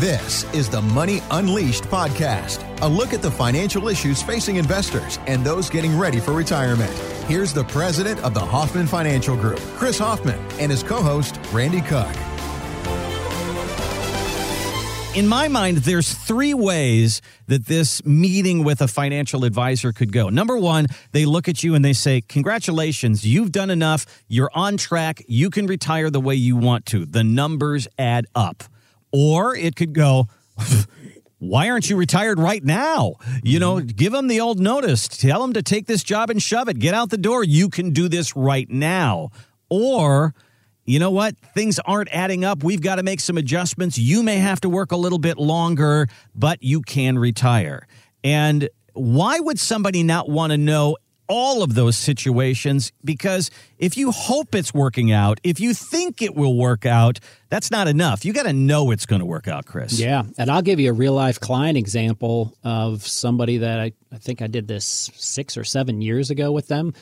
This is the Money Unleashed podcast, a look at the financial issues facing investors and those getting ready for retirement. Here's the president of the Hoffman Financial Group, Chris Hoffman, and his co host, Randy Cook. In my mind, there's three ways that this meeting with a financial advisor could go. Number one, they look at you and they say, Congratulations, you've done enough. You're on track. You can retire the way you want to. The numbers add up. Or it could go, why aren't you retired right now? You know, mm-hmm. give them the old notice. Tell them to take this job and shove it. Get out the door. You can do this right now. Or, you know what? Things aren't adding up. We've got to make some adjustments. You may have to work a little bit longer, but you can retire. And why would somebody not want to know all of those situations because if you hope it's working out, if you think it will work out, that's not enough. You got to know it's going to work out, Chris. Yeah. And I'll give you a real life client example of somebody that I, I think I did this six or seven years ago with them.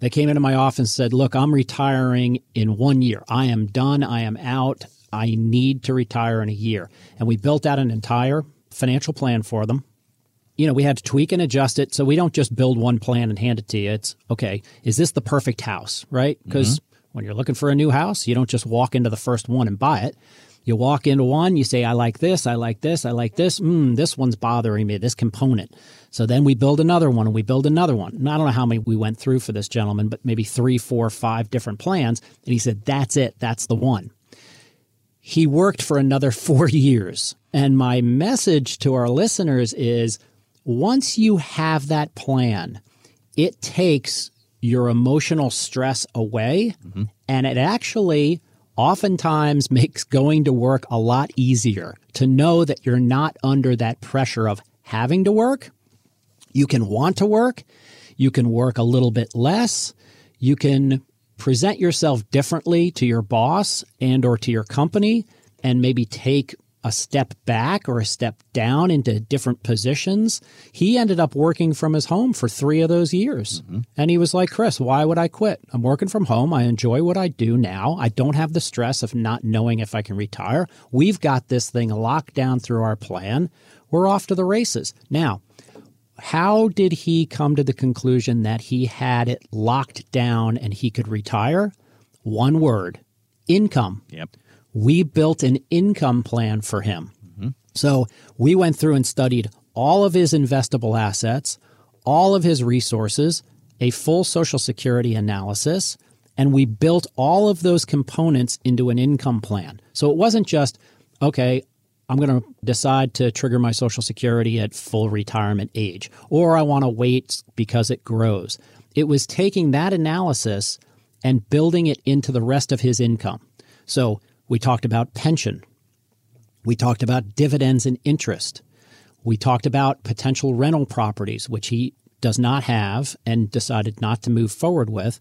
They came into my office and said, Look, I'm retiring in one year. I am done. I am out. I need to retire in a year. And we built out an entire financial plan for them you know, we had to tweak and adjust it. So we don't just build one plan and hand it to you. It's okay, is this the perfect house, right? Because mm-hmm. when you're looking for a new house, you don't just walk into the first one and buy it. You walk into one, you say, I like this, I like this, I like this. Mm, this one's bothering me, this component. So then we build another one and we build another one. And I don't know how many we went through for this gentleman, but maybe three, four, five different plans. And he said, That's it, that's the one. He worked for another four years. And my message to our listeners is once you have that plan, it takes your emotional stress away mm-hmm. and it actually oftentimes makes going to work a lot easier to know that you're not under that pressure of having to work. You can want to work. You can work a little bit less. You can present yourself differently to your boss and or to your company and maybe take a step back or a step down into different positions. He ended up working from his home for three of those years. Mm-hmm. And he was like, Chris, why would I quit? I'm working from home. I enjoy what I do now. I don't have the stress of not knowing if I can retire. We've got this thing locked down through our plan. We're off to the races. Now, how did he come to the conclusion that he had it locked down and he could retire? One word income. Yep we built an income plan for him. Mm-hmm. So we went through and studied all of his investable assets, all of his resources, a full Social Security analysis, and we built all of those components into an income plan. So it wasn't just, okay, I'm going to decide to trigger my Social Security at full retirement age, or I want to wait because it grows. It was taking that analysis and building it into the rest of his income. So we talked about pension. We talked about dividends and interest. We talked about potential rental properties, which he does not have and decided not to move forward with.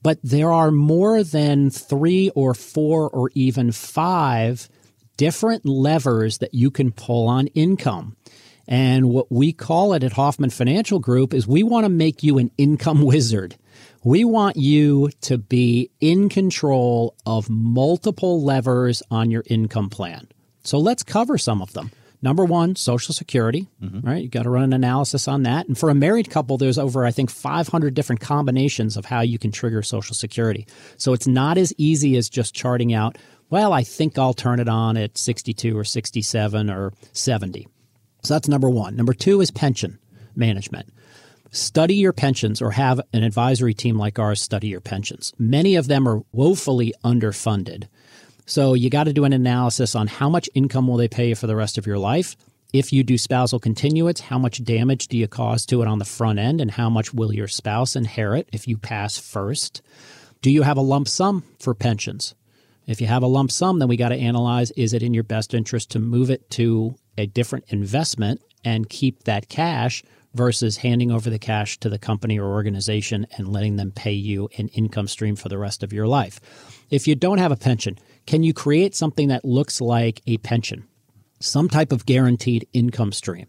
But there are more than three or four or even five different levers that you can pull on income. And what we call it at Hoffman Financial Group is we want to make you an income wizard. We want you to be in control of multiple levers on your income plan. So let's cover some of them. Number one, Social Security, mm-hmm. right? You got to run an analysis on that. And for a married couple, there's over, I think, 500 different combinations of how you can trigger Social Security. So it's not as easy as just charting out, well, I think I'll turn it on at 62 or 67 or 70. So that's number one. Number two is pension management study your pensions or have an advisory team like ours study your pensions. Many of them are woefully underfunded. So you got to do an analysis on how much income will they pay you for the rest of your life. If you do spousal continuance, how much damage do you cause to it on the front end and how much will your spouse inherit if you pass first? Do you have a lump sum for pensions? If you have a lump sum, then we got to analyze is it in your best interest to move it to a different investment and keep that cash versus handing over the cash to the company or organization and letting them pay you an income stream for the rest of your life. If you don't have a pension, can you create something that looks like a pension? Some type of guaranteed income stream.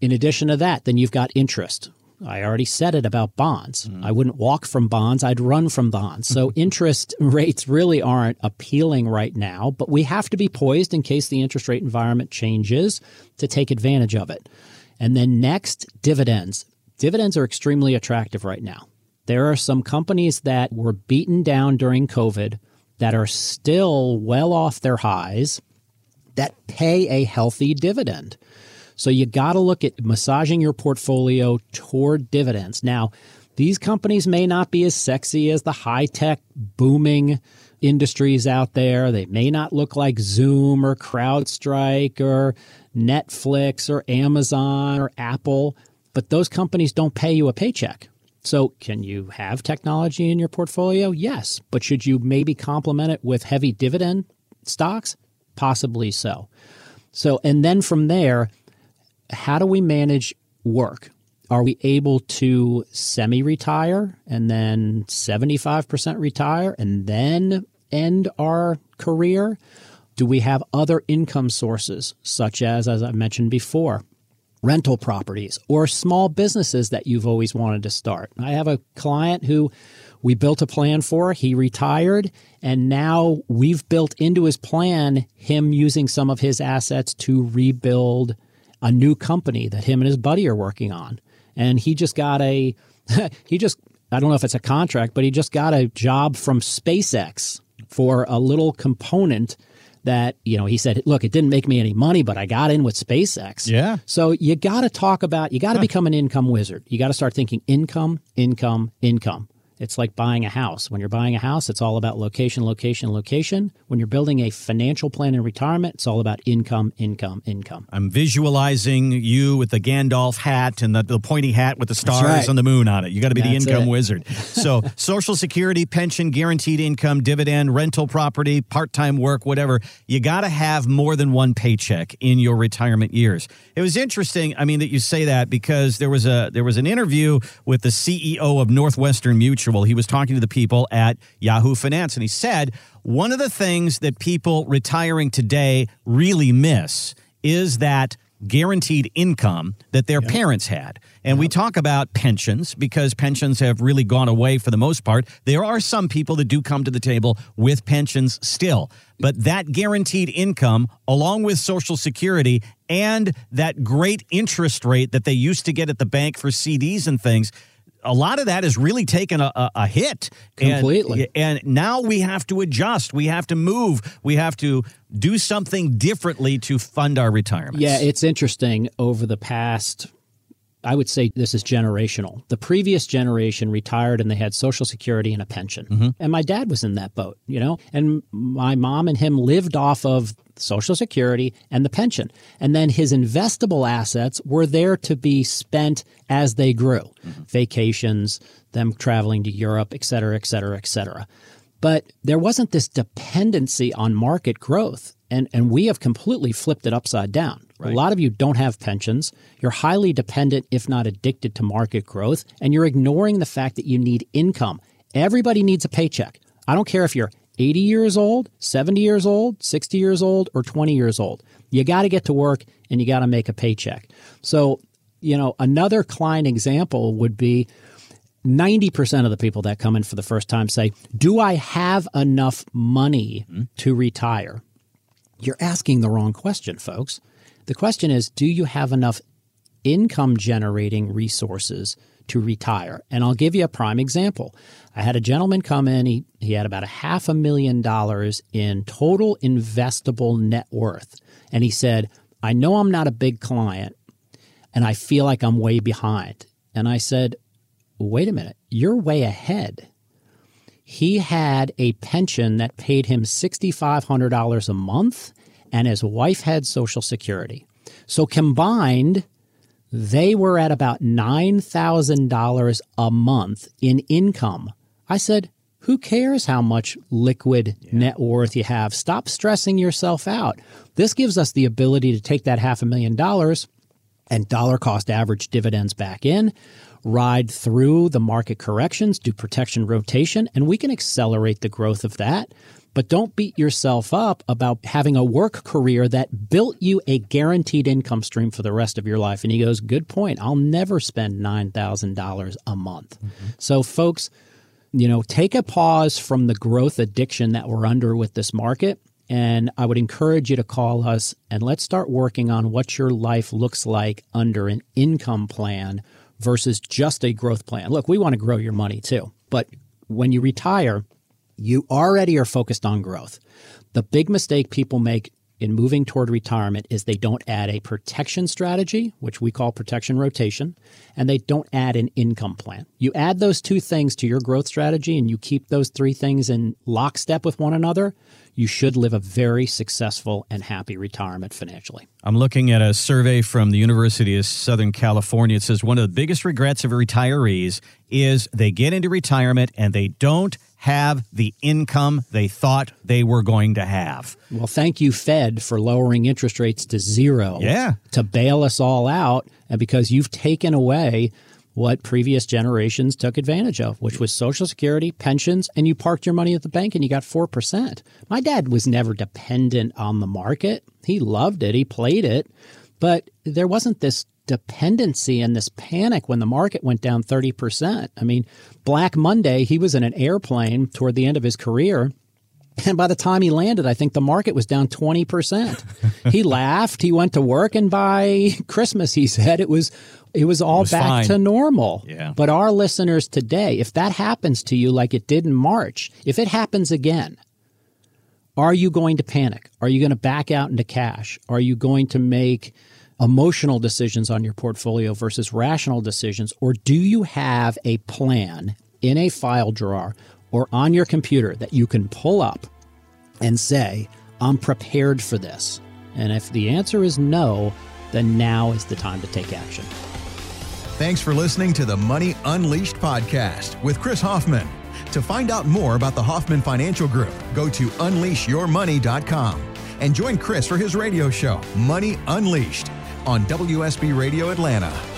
In addition to that, then you've got interest. I already said it about bonds. Mm-hmm. I wouldn't walk from bonds, I'd run from bonds. So interest rates really aren't appealing right now, but we have to be poised in case the interest rate environment changes to take advantage of it. And then next, dividends. Dividends are extremely attractive right now. There are some companies that were beaten down during COVID that are still well off their highs that pay a healthy dividend. So you got to look at massaging your portfolio toward dividends. Now, these companies may not be as sexy as the high tech booming industries out there. They may not look like Zoom or CrowdStrike or Netflix or Amazon or Apple, but those companies don't pay you a paycheck. So, can you have technology in your portfolio? Yes. But should you maybe complement it with heavy dividend stocks? Possibly so. So, and then from there, how do we manage work? Are we able to semi retire and then 75% retire and then end our career? Do we have other income sources, such as, as I mentioned before, rental properties or small businesses that you've always wanted to start? I have a client who we built a plan for. He retired, and now we've built into his plan him using some of his assets to rebuild a new company that him and his buddy are working on. And he just got a, he just, I don't know if it's a contract, but he just got a job from SpaceX for a little component that you know he said look it didn't make me any money but i got in with spacex. Yeah. so you got to talk about you got to become an income wizard. You got to start thinking income income income it's like buying a house when you're buying a house it's all about location location location when you're building a financial plan in retirement it's all about income income income I'm visualizing you with the Gandalf hat and the, the pointy hat with the stars right. and the moon on it. You got to be That's the income it. wizard. So, Social Security, pension, guaranteed income, dividend, rental property, part time work, whatever. You got to have more than one paycheck in your retirement years. It was interesting. I mean that you say that because there was a there was an interview with the CEO of Northwestern Mutual. He was talking to the people at Yahoo Finance, and he said one of the things that people retiring today really miss is that guaranteed income that their parents had. And we talk about pensions because pensions have really gone away for the most part. There are some people that do come to the table with pensions still, but that guaranteed income, along with Social Security and that great interest rate that they used to get at the bank for CDs and things. A lot of that has really taken a, a, a hit. Completely. and now we have to adjust. We have to move. We have to do something differently to fund our retirement. Yeah, it's interesting over the past I would say this is generational. The previous generation retired and they had social security and a pension. Mm-hmm. And my dad was in that boat, you know? And my mom and him lived off of social security and the pension. And then his investable assets were there to be spent as they grew. Mm-hmm. Vacations, them traveling to Europe, et cetera, et cetera, et cetera. But there wasn't this dependency on market growth. And, and we have completely flipped it upside down. A lot of you don't have pensions. You're highly dependent, if not addicted, to market growth, and you're ignoring the fact that you need income. Everybody needs a paycheck. I don't care if you're 80 years old, 70 years old, 60 years old, or 20 years old. You got to get to work and you got to make a paycheck. So, you know, another client example would be 90% of the people that come in for the first time say, Do I have enough money mm-hmm. to retire? You're asking the wrong question, folks. The question is, do you have enough income generating resources to retire? And I'll give you a prime example. I had a gentleman come in, he, he had about a half a million dollars in total investable net worth. And he said, I know I'm not a big client and I feel like I'm way behind. And I said, wait a minute, you're way ahead. He had a pension that paid him $6,500 a month, and his wife had Social Security. So combined, they were at about $9,000 a month in income. I said, who cares how much liquid net worth you have? Stop stressing yourself out. This gives us the ability to take that half a million dollars and dollar cost average dividends back in, ride through the market corrections, do protection rotation, and we can accelerate the growth of that. But don't beat yourself up about having a work career that built you a guaranteed income stream for the rest of your life. And he goes, Good point. I'll never spend $9,000 a month. Mm-hmm. So, folks, you know, take a pause from the growth addiction that we're under with this market. And I would encourage you to call us and let's start working on what your life looks like under an income plan versus just a growth plan. Look, we want to grow your money too, but when you retire, you already are focused on growth. The big mistake people make in moving toward retirement is they don't add a protection strategy, which we call protection rotation, and they don't add an income plan. You add those two things to your growth strategy and you keep those three things in lockstep with one another, you should live a very successful and happy retirement financially. I'm looking at a survey from the University of Southern California. It says one of the biggest regrets of retirees is they get into retirement and they don't have the income they thought they were going to have. Well, thank you, Fed, for lowering interest rates to zero. Yeah. To bail us all out. And because you've taken away what previous generations took advantage of, which was Social Security, pensions, and you parked your money at the bank and you got 4%. My dad was never dependent on the market. He loved it, he played it, but there wasn't this dependency and this panic when the market went down 30%. I mean, Black Monday, he was in an airplane toward the end of his career. And by the time he landed, I think the market was down 20%. he laughed. He went to work. And by Christmas, he said it was it was all it was back fine. to normal. Yeah. But our listeners today, if that happens to you like it did in March, if it happens again, are you going to panic? Are you going to back out into cash? Are you going to make emotional decisions on your portfolio versus rational decisions? Or do you have a plan in a file drawer or on your computer that you can pull up and say, I'm prepared for this? And if the answer is no, then now is the time to take action. Thanks for listening to the Money Unleashed podcast with Chris Hoffman. To find out more about the Hoffman Financial Group, go to unleashyourmoney.com and join Chris for his radio show, Money Unleashed, on WSB Radio Atlanta.